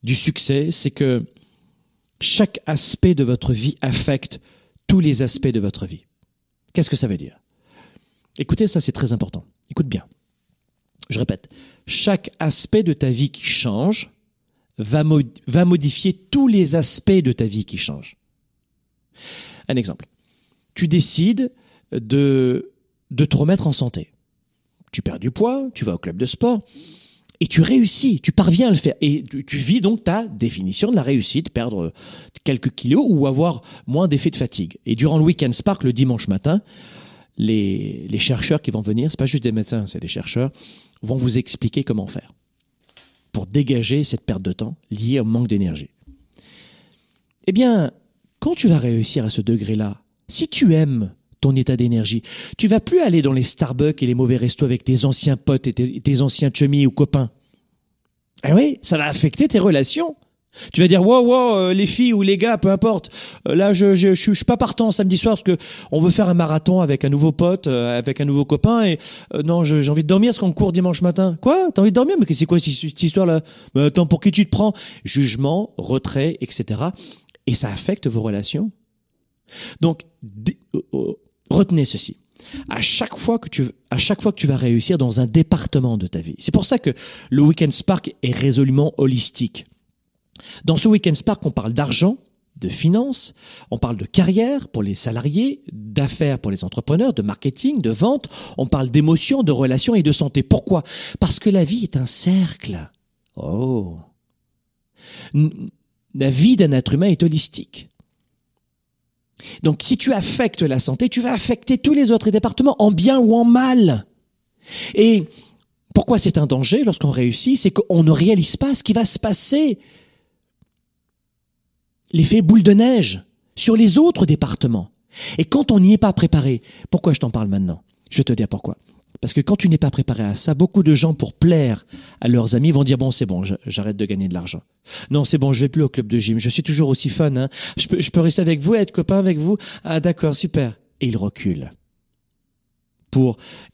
du succès, c'est que chaque aspect de votre vie affecte tous les aspects de votre vie. Qu'est-ce que ça veut dire? Écoutez, ça c'est très important. Écoute bien. Je répète, chaque aspect de ta vie qui change va, modifier tous les aspects de ta vie qui changent. Un exemple. Tu décides de, te remettre en santé. Tu perds du poids, tu vas au club de sport, et tu réussis, tu parviens à le faire. Et tu, vis donc ta définition de la réussite, perdre quelques kilos ou avoir moins d'effet de fatigue. Et durant le week-end Spark, le dimanche matin, les, les chercheurs qui vont venir, c'est pas juste des médecins, c'est des chercheurs, vont vous expliquer comment faire pour dégager cette perte de temps liée au manque d'énergie. Eh bien, quand tu vas réussir à ce degré-là, si tu aimes ton état d'énergie, tu vas plus aller dans les Starbucks et les mauvais restos avec tes anciens potes et tes, anciens chemis ou copains. Eh oui, ça va affecter tes relations. Tu vas dire wow wow euh, les filles ou les gars peu importe. Euh, là je, je je, suis pas partant samedi soir parce que on veut faire un marathon avec un nouveau pote euh, avec un nouveau copain et non j'ai envie de dormir parce qu'on court dimanche matin. Quoi? T'as envie de dormir? Mais c'est quoi cette histoire là mais attends pour qui tu te prends? Jugement retrait etc et ça affecte vos relations. Donc retenez ceci. À chaque fois que tu à chaque fois que tu vas réussir dans un département de ta vie c'est pour ça que le Weekend Spark est résolument holistique dans ce Weekend Spark, on parle d'argent, de finances, on parle de carrière pour les salariés, d'affaires pour les entrepreneurs, de marketing, de vente, on parle d'émotions, de relations et de santé. Pourquoi? Parce que la vie est un cercle. Oh. La vie d'un être humain est holistique. Donc si tu affectes la santé, tu vas affecter tous les autres départements, en bien ou en mal. Et pourquoi c'est un danger lorsqu'on réussit? C'est qu'on ne réalise pas ce qui va se passer l'effet boule de neige sur les autres départements. Et quand on n'y est pas préparé, pourquoi je t'en parle maintenant? Je vais te dire pourquoi. Parce que quand tu n'es pas préparé à ça, beaucoup de gens, pour plaire à leurs amis, vont dire bon, c'est bon, j'arrête de gagner de l'argent. Non, c'est bon, je vais plus au club de gym. Je suis toujours aussi fun. Hein. Je peux, rester avec vous, être copain avec vous. Ah, d'accord, super. Et ils reculent.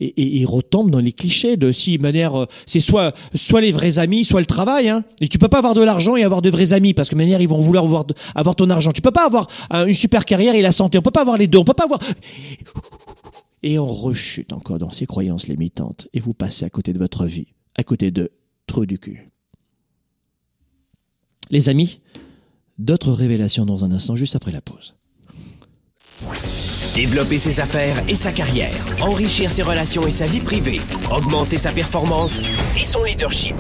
Et, ils retombent dans les clichés de si manière, euh, c'est soit soit les vrais amis, soit le travail. Hein. Et tu peux pas avoir de l'argent et avoir de vrais amis parce que manière ils vont vouloir avoir, avoir ton argent. Tu peux pas avoir euh, une super carrière et la santé. On peut pas avoir les deux. On peut pas avoir et on rechute encore dans ces croyances limitantes et vous passez à côté de votre vie, à côté de trop du cul. Les amis, d'autres révélations dans un instant juste après la pause. Développer ses affaires et sa carrière, enrichir ses relations et sa vie privée, augmenter sa performance et son leadership.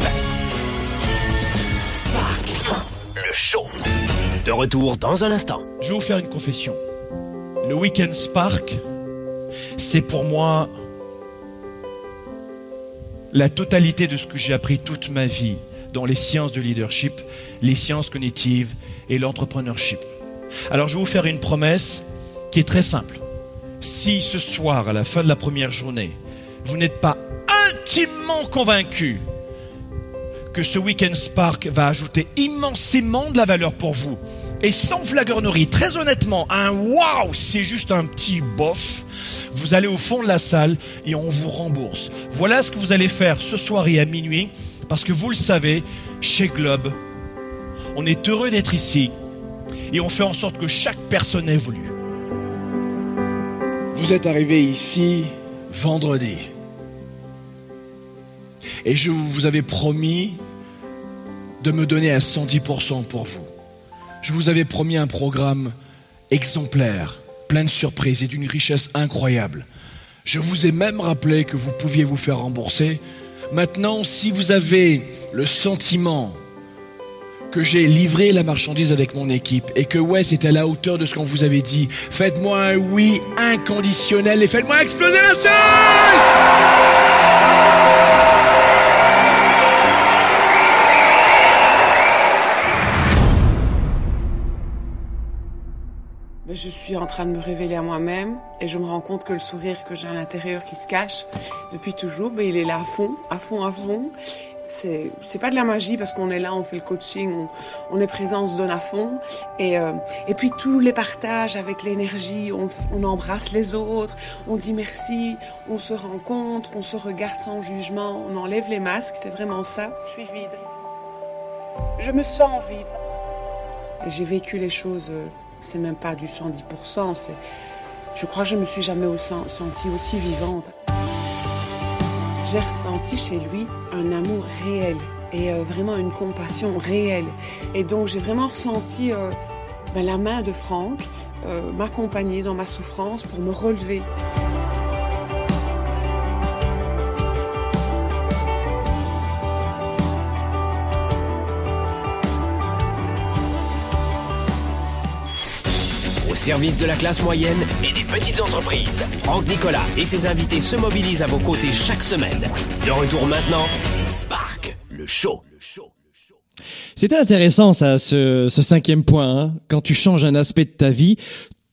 Spark, le show. De retour dans un instant. Je vais vous faire une confession. Le week-end Spark, c'est pour moi la totalité de ce que j'ai appris toute ma vie dans les sciences de leadership, les sciences cognitives et l'entrepreneurship. Alors je vais vous faire une promesse qui est très simple. Si ce soir, à la fin de la première journée, vous n'êtes pas intimement convaincu que ce Weekend Spark va ajouter immensément de la valeur pour vous, et sans flagornerie, très honnêtement, un waouh, c'est juste un petit bof, vous allez au fond de la salle et on vous rembourse. Voilà ce que vous allez faire ce soir et à minuit, parce que vous le savez, chez Globe, on est heureux d'être ici et on fait en sorte que chaque personne évolue. Vous êtes arrivé ici vendredi. Et je vous avais promis de me donner à 110% pour vous. Je vous avais promis un programme exemplaire plein de surprises et d'une richesse incroyable. Je vous ai même rappelé que vous pouviez vous faire rembourser. Maintenant, si vous avez le sentiment que j'ai livré la marchandise avec mon équipe et que ouais, c'était à la hauteur de ce qu'on vous avait dit, faites-moi un oui inconditionnel et faites-moi exploser la salle je suis en train de me révéler à moi-même et je me rends compte que le sourire que j'ai à l'intérieur qui se cache depuis toujours, ben, il est là à fond, à fond, à fond. C'est, c'est pas de la magie parce qu'on est là, on fait le coaching, on, on est présent, on se donne à fond. Et, euh, et puis tous les partages avec l'énergie, on, on embrasse les autres, on dit merci, on se rencontre, on se regarde sans jugement, on enlève les masques, c'est vraiment ça. Je suis vide. Je me sens vide. Et j'ai vécu les choses euh, c'est même pas du 110%. C'est, je crois que je me suis jamais sentie aussi vivante. J'ai ressenti chez lui un amour réel et euh, vraiment une compassion réelle. Et donc j'ai vraiment ressenti euh, ben, la main de Franck euh, m'accompagner dans ma souffrance pour me relever. Service de la classe moyenne et des petites entreprises. Franck Nicolas et ses invités se mobilisent à vos côtés chaque semaine. De retour maintenant, Spark, le show. C'était intéressant ça, ce, cinquième point. Hein. Quand tu changes un aspect de ta vie,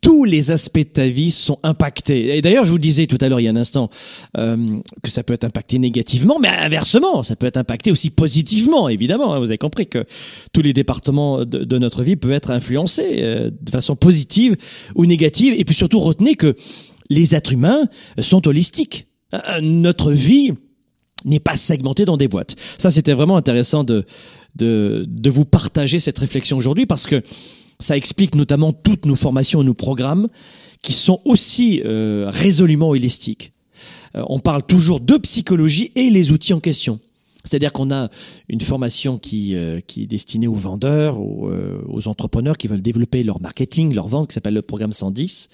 tous les aspects de ta vie sont impactés. Et d'ailleurs, je vous disais tout à l'heure, il y a un instant, euh, que ça peut être impacté négativement, mais inversement, ça peut être impacté aussi positivement, évidemment. Hein. vous avez compris que tous les départements de, notre vie peuvent être influencés euh, de façon positive ou négative. Et puis surtout, retenez que les êtres humains sont holistiques. Euh, notre vie n'est pas segmentée dans des boîtes. Ça, c'était vraiment intéressant de, de, de vous partager cette réflexion aujourd'hui parce que ça explique notamment toutes nos formations et nos programmes qui sont aussi euh, résolument holistiques. Euh, on parle toujours de psychologie et les outils en question. C'est-à-dire qu'on a une formation qui, euh, qui est destinée aux vendeurs, aux, aux, entrepreneurs qui veulent développer leur marketing, leur vente, qui s'appelle le programme 110.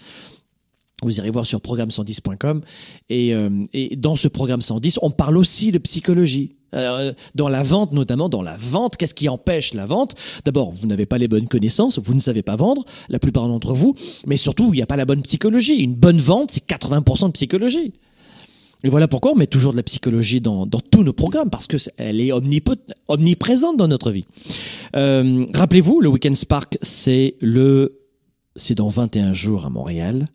Vous irez voir sur programme110.com. Et, et dans ce programme 110, on parle aussi de psychologie. Euh, dans la vente, notamment dans la vente, qu'est-ce qui empêche la vente? D'abord, vous n'avez pas les bonnes connaissances, vous ne savez pas vendre, la plupart d'entre vous, mais surtout, il n'y a pas la bonne psychologie. Une bonne vente, c'est 80% de psychologie. Et voilà pourquoi on met toujours de la psychologie dans, tous nos programmes, parce qu'elle est omniprésente dans notre vie. Euh, rappelez-vous, le Weekend Spark, c'est dans 21 jours à Montréal.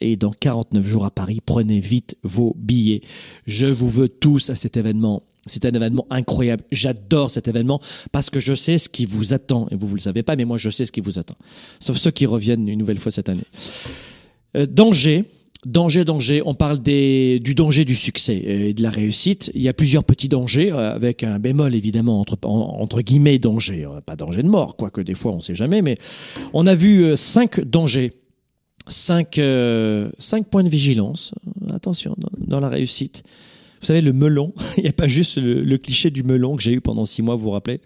Et dans 49 jours à Paris. Prenez vite vos billets. Je vous veux tous à cet événement. C'est un événement incroyable. J'adore cet événement parce que je sais ce qui vous attend. Et vous, vous le savez pas, mais moi, je sais ce qui vous attend. Sauf ceux qui reviennent une nouvelle fois cette année. Euh, danger. Danger, danger. On parle des, du danger du succès et de la réussite. Il y a plusieurs petits dangers, euh, avec un bémol évidemment entre, en- entre guillemets danger. Euh, Pas danger de mort, quoique des fois on sait jamais, mais on a vu euh, cinq dangers. Cinq, euh, points de vigilance. Attention, dans, la réussite. Vous savez, le melon, il n'y a pas juste le, le cliché du melon que j'ai eu pendant six mois, vous vous rappelez.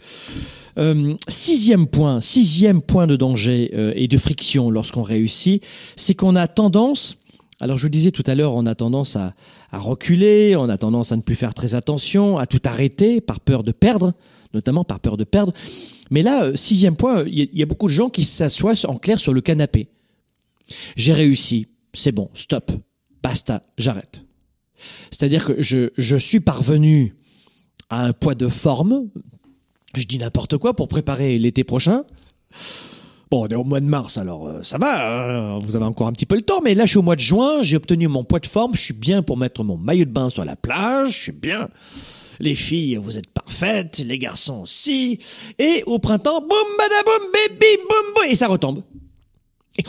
Euh, sixième point, sixième point de danger euh, et de friction lorsqu'on réussit, c'est qu'on a tendance, alors je vous disais tout à l'heure, on a tendance à, à reculer, on a tendance à ne plus faire très attention, à tout arrêter par peur de perdre, notamment par peur de perdre. Mais là, euh, sixième point, il y, y a beaucoup de gens qui s'assoient en clair sur le canapé. J'ai réussi, c'est bon, stop, basta, j'arrête. C'est-à-dire que je, je suis parvenu à un poids de forme, je dis n'importe quoi pour préparer l'été prochain. Bon, on est au mois de mars, alors euh, ça va, hein, vous avez encore un petit peu le temps, mais là je suis au mois de juin, j'ai obtenu mon poids de forme, je suis bien pour mettre mon maillot de bain sur la plage, je suis bien. Les filles, vous êtes parfaites, les garçons aussi. Et au printemps, boum, badaboum, baby, boum, boum, et ça retombe. Et,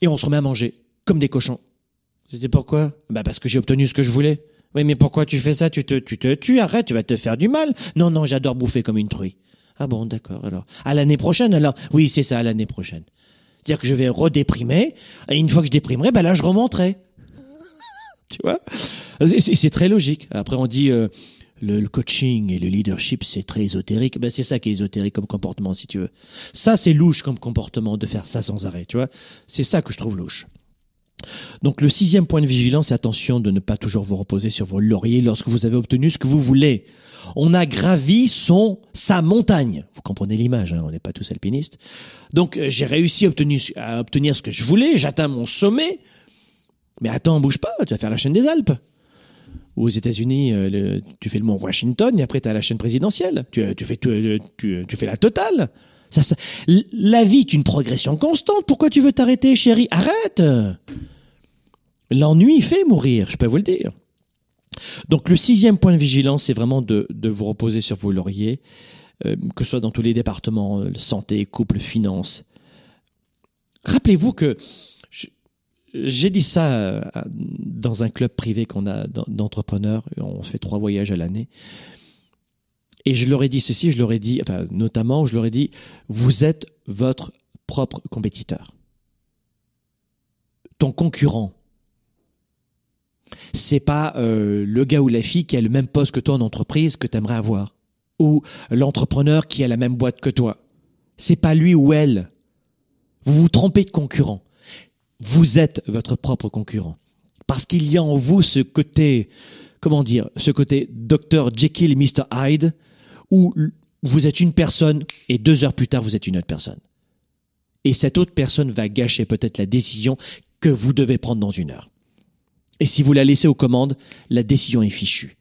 et on se remet à manger, comme des cochons. C'était pourquoi? Bah parce que j'ai obtenu ce que je voulais. Oui, mais pourquoi tu fais ça? Tu te, tu te tues, arrête, tu vas te faire du mal. Non, non, j'adore bouffer comme une truie. Ah bon, d'accord, alors. À l'année prochaine, alors Oui, c'est ça, à l'année prochaine. C'est-à-dire que je vais redéprimer, et une fois que je déprimerai, bah là, je remonterai. tu vois? C'est très logique. Après, on dit... euh, le, le coaching et le leadership, c'est très ésotérique. Ben, c'est ça qui est ésotérique comme comportement, si tu veux. Ça, c'est louche comme comportement de faire ça sans arrêt, tu vois. C'est ça que je trouve louche. Donc le sixième point de vigilance, c'est attention de ne pas toujours vous reposer sur vos lauriers lorsque vous avez obtenu ce que vous voulez. On a gravi son sa montagne. Vous comprenez l'image, hein, on n'est pas tous alpinistes. Donc euh, j'ai réussi à obtenir, à obtenir ce que je voulais, j'atteins mon sommet. Mais attends, bouge pas, tu vas faire la chaîne des Alpes. Aux États-Unis, euh, tu fais le mont Washington et après tu as la chaîne présidentielle. Tu, tu fais euh, tu, tu fais la totale. La vie est une progression constante. Pourquoi tu veux t'arrêter, chérie? Arrête L'ennui fait mourir, je peux vous le dire. Donc le sixième point de vigilance, c'est vraiment de, vous reposer sur vos lauriers, euh, que ce soit dans tous les départements, euh, santé, couple, finance. Rappelez-vous que j'ai dit ça euh, dans un club privé qu'on a d'en- d'entrepreneurs, on fait trois voyages à l'année. Et je leur ai dit ceci, je leur ai dit, enfin, notamment, je leur ai dit, vous êtes votre propre compétiteur. Ton concurrent, c'est pas euh, le gars ou la fille qui a le même poste que toi en entreprise que tu aimerais avoir, ou l'entrepreneur qui a la même boîte que toi. C'est pas lui ou elle. Vous vous trompez de concurrent. Vous êtes votre propre concurrent. Parce qu'il y a en vous ce côté, comment dire, ce côté Dr. Jekyll et Mr. Hyde, où vous êtes une personne et deux heures plus tard, vous êtes une autre personne. Et cette autre personne va gâcher peut-être la décision que vous devez prendre dans une heure. Et si vous la laissez aux commandes, la décision est fichue.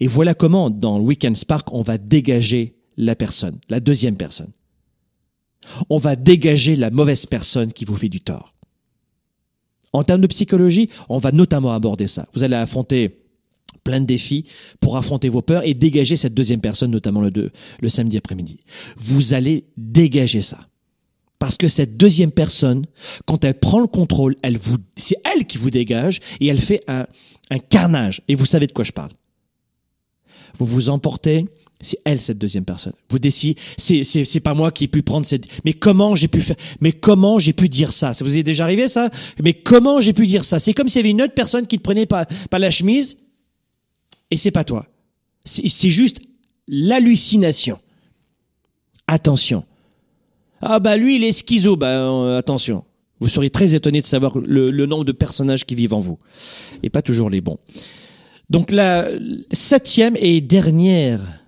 Et voilà comment, dans le Weekend Spark, on va dégager la personne, la deuxième personne. On va dégager la mauvaise personne qui vous fait du tort. En termes de psychologie, on va notamment aborder ça. Vous allez affronter plein de défis pour affronter vos peurs et dégager cette deuxième personne, notamment le, deux- le samedi après-midi. Vous allez dégager ça. Parce que cette deuxième personne, quand elle prend le contrôle, elle vous, c'est elle qui vous dégage et elle fait un, un carnage. Et vous savez de quoi je parle. Vous vous emportez, c'est elle cette deuxième personne. Vous décidez, c'est, c'est, c'est pas moi qui ai pu prendre cette, mais comment j'ai pu faire, mais comment j'ai pu dire ça? Ça vous est déjà arrivé ça? Mais comment j'ai pu dire ça? C'est comme s'il y avait une autre personne qui te prenait par, par la chemise et c'est pas toi. C'est, juste l'hallucination. Attention. Ah bah lui il est schizo, bah euh, attention. Vous seriez très étonné de savoir le, le nombre de personnages qui vivent en vous. Et pas toujours les bons. Donc la septième et dernière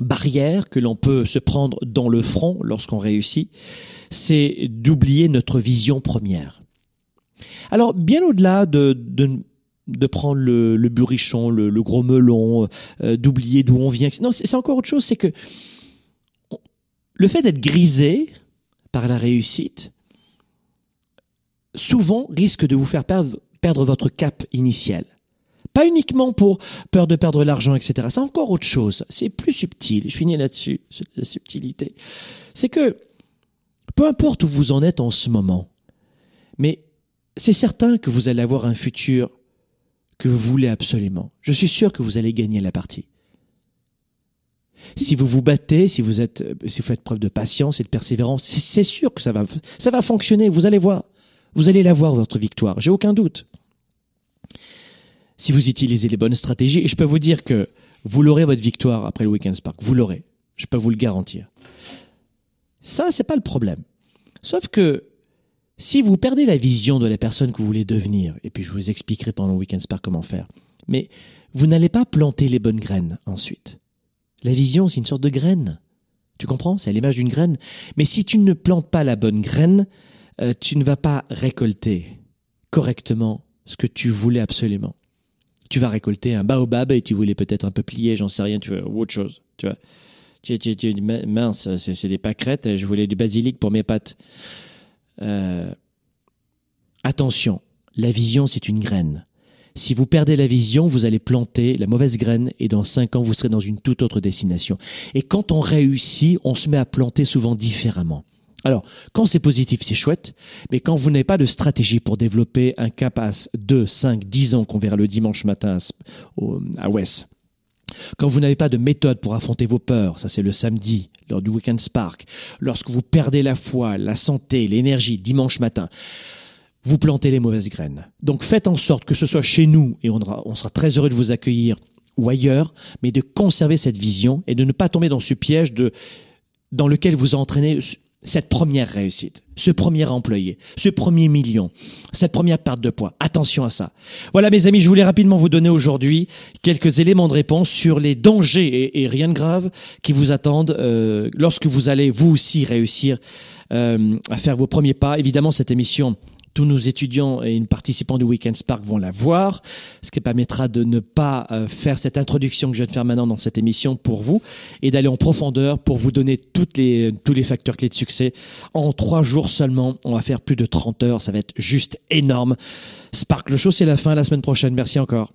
barrière que l'on peut se prendre dans le front lorsqu'on réussit, c'est d'oublier notre vision première. Alors bien au-delà de, de, de prendre le, le burichon, le, le gros melon, euh, d'oublier d'où on vient, non c'est c'est encore autre chose, c'est que le fait d'être grisé par la réussite, souvent risque de vous faire perdre, perdre votre cap initial. Pas uniquement pour peur de perdre l'argent, etc. C'est encore autre chose. C'est plus subtil. Je finis là-dessus, la subtilité. C'est que, peu importe où vous en êtes en ce moment, mais c'est certain que vous allez avoir un futur que vous voulez absolument. Je suis sûr que vous allez gagner la partie. Si vous vous battez, si vous êtes, si vous faites preuve de patience et de persévérance, c'est sûr que ça va, ça va fonctionner. Vous allez voir. Vous allez la voir, votre victoire. J'ai aucun doute si vous utilisez les bonnes stratégies. Et je peux vous dire que vous l'aurez votre victoire après le Weekend Spark. Vous l'aurez. Je peux vous le garantir. Ça, c'est pas le problème. Sauf que si vous perdez la vision de la personne que vous voulez devenir, et puis je vous expliquerai pendant le Weekend Spark comment faire, mais vous n'allez pas planter les bonnes graines ensuite. La vision, c'est une sorte de graine. Tu comprends? C'est à l'image d'une graine. Mais si tu ne plantes pas la bonne graine, euh, tu ne vas pas récolter correctement ce que tu voulais absolument tu vas récolter un baobab et tu voulais peut-être un peu plier, j'en sais rien, tu vois, ou autre chose, tu vois. Mince, c'est des pâquerettes, je voulais du basilic pour mes pâtes. Euh, attention, la vision, c'est une graine. Si vous perdez la vision, vous allez planter la mauvaise graine et dans cinq ans, vous serez dans une toute autre destination. Et quand on réussit, on se met à planter souvent différemment. Alors, quand c'est positif, c'est chouette, mais quand vous n'avez pas de stratégie pour développer un cap à 2, 5, 10 ans qu'on verra le dimanche matin à West, quand vous n'avez pas de méthode pour affronter vos peurs, ça c'est le samedi, lors du Weekend Spark, lorsque vous perdez la foi, la santé, l'énergie, dimanche matin, vous plantez les mauvaises graines. Donc faites en sorte que ce soit chez nous, et on, sera très heureux de vous accueillir, ou ailleurs, mais de conserver cette vision et de ne pas tomber dans ce piège dans lequel vous entraînez cette première réussite, ce premier employé, ce premier million, cette première perte de poids. Attention à ça. Voilà mes amis, je voulais rapidement vous donner aujourd'hui quelques éléments de réponse sur les dangers et, rien de grave qui vous attendent euh, lorsque vous allez vous aussi réussir euh, à faire vos premiers pas. Évidemment, cette émission tous nos étudiants et une participants du Weekend Spark vont la voir, ce qui permettra de ne pas euh, faire cette introduction que je viens de faire maintenant dans cette émission pour vous et d'aller en profondeur pour vous donner tous les facteurs clés de succès. En trois jours seulement, on va faire plus de 30 heures, ça va être juste énorme. Spark, le show, c'est la fin la semaine prochaine. Merci encore.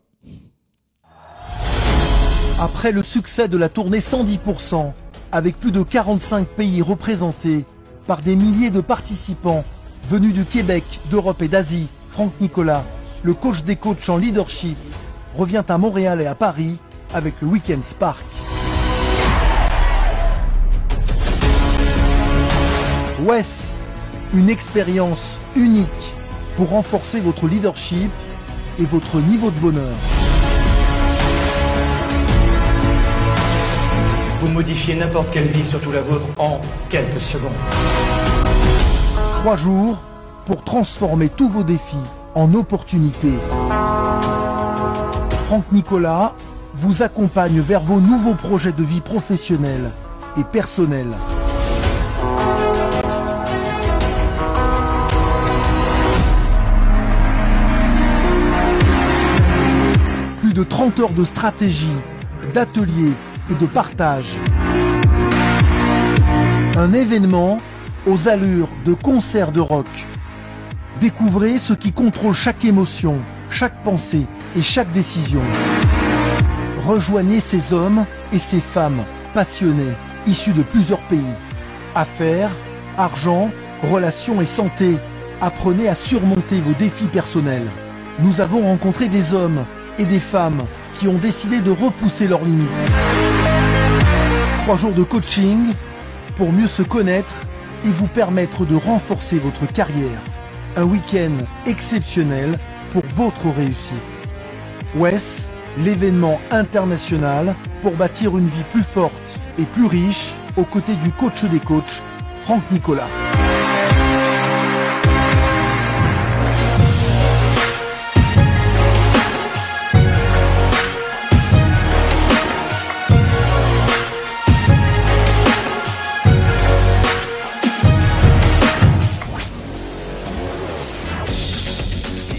Après le succès de la tournée 110%, avec plus de 45 pays représentés par des milliers de participants, Venu du Québec, d'Europe et d'Asie, Franck Nicolas, le coach des coachs en leadership, revient à Montréal et à Paris avec le Weekend Spark. WES, une expérience unique pour renforcer votre leadership et votre niveau de bonheur. Vous modifiez n'importe quelle vie, surtout la vôtre, en quelques secondes. Trois jours pour transformer tous vos défis en opportunités. Franck Nicolas vous accompagne vers vos nouveaux projets de vie professionnelle et personnelle. Plus de 30 heures de stratégie, d'ateliers et de partage. Un événement aux allures de concert de rock. Découvrez ce qui contrôle chaque émotion, chaque pensée et chaque décision. Rejoignez ces hommes et ces femmes passionnés, issus de plusieurs pays. Affaires, argent, relations et santé. Apprenez à surmonter vos défis personnels. Nous avons rencontré des hommes et des femmes qui ont décidé de repousser leurs limites. Trois jours de coaching pour mieux se connaître et vous permettre de renforcer votre carrière. Un week-end exceptionnel pour votre réussite. WES, l'événement international pour bâtir une vie plus forte et plus riche aux côtés du coach des coachs, Franck Nicolas.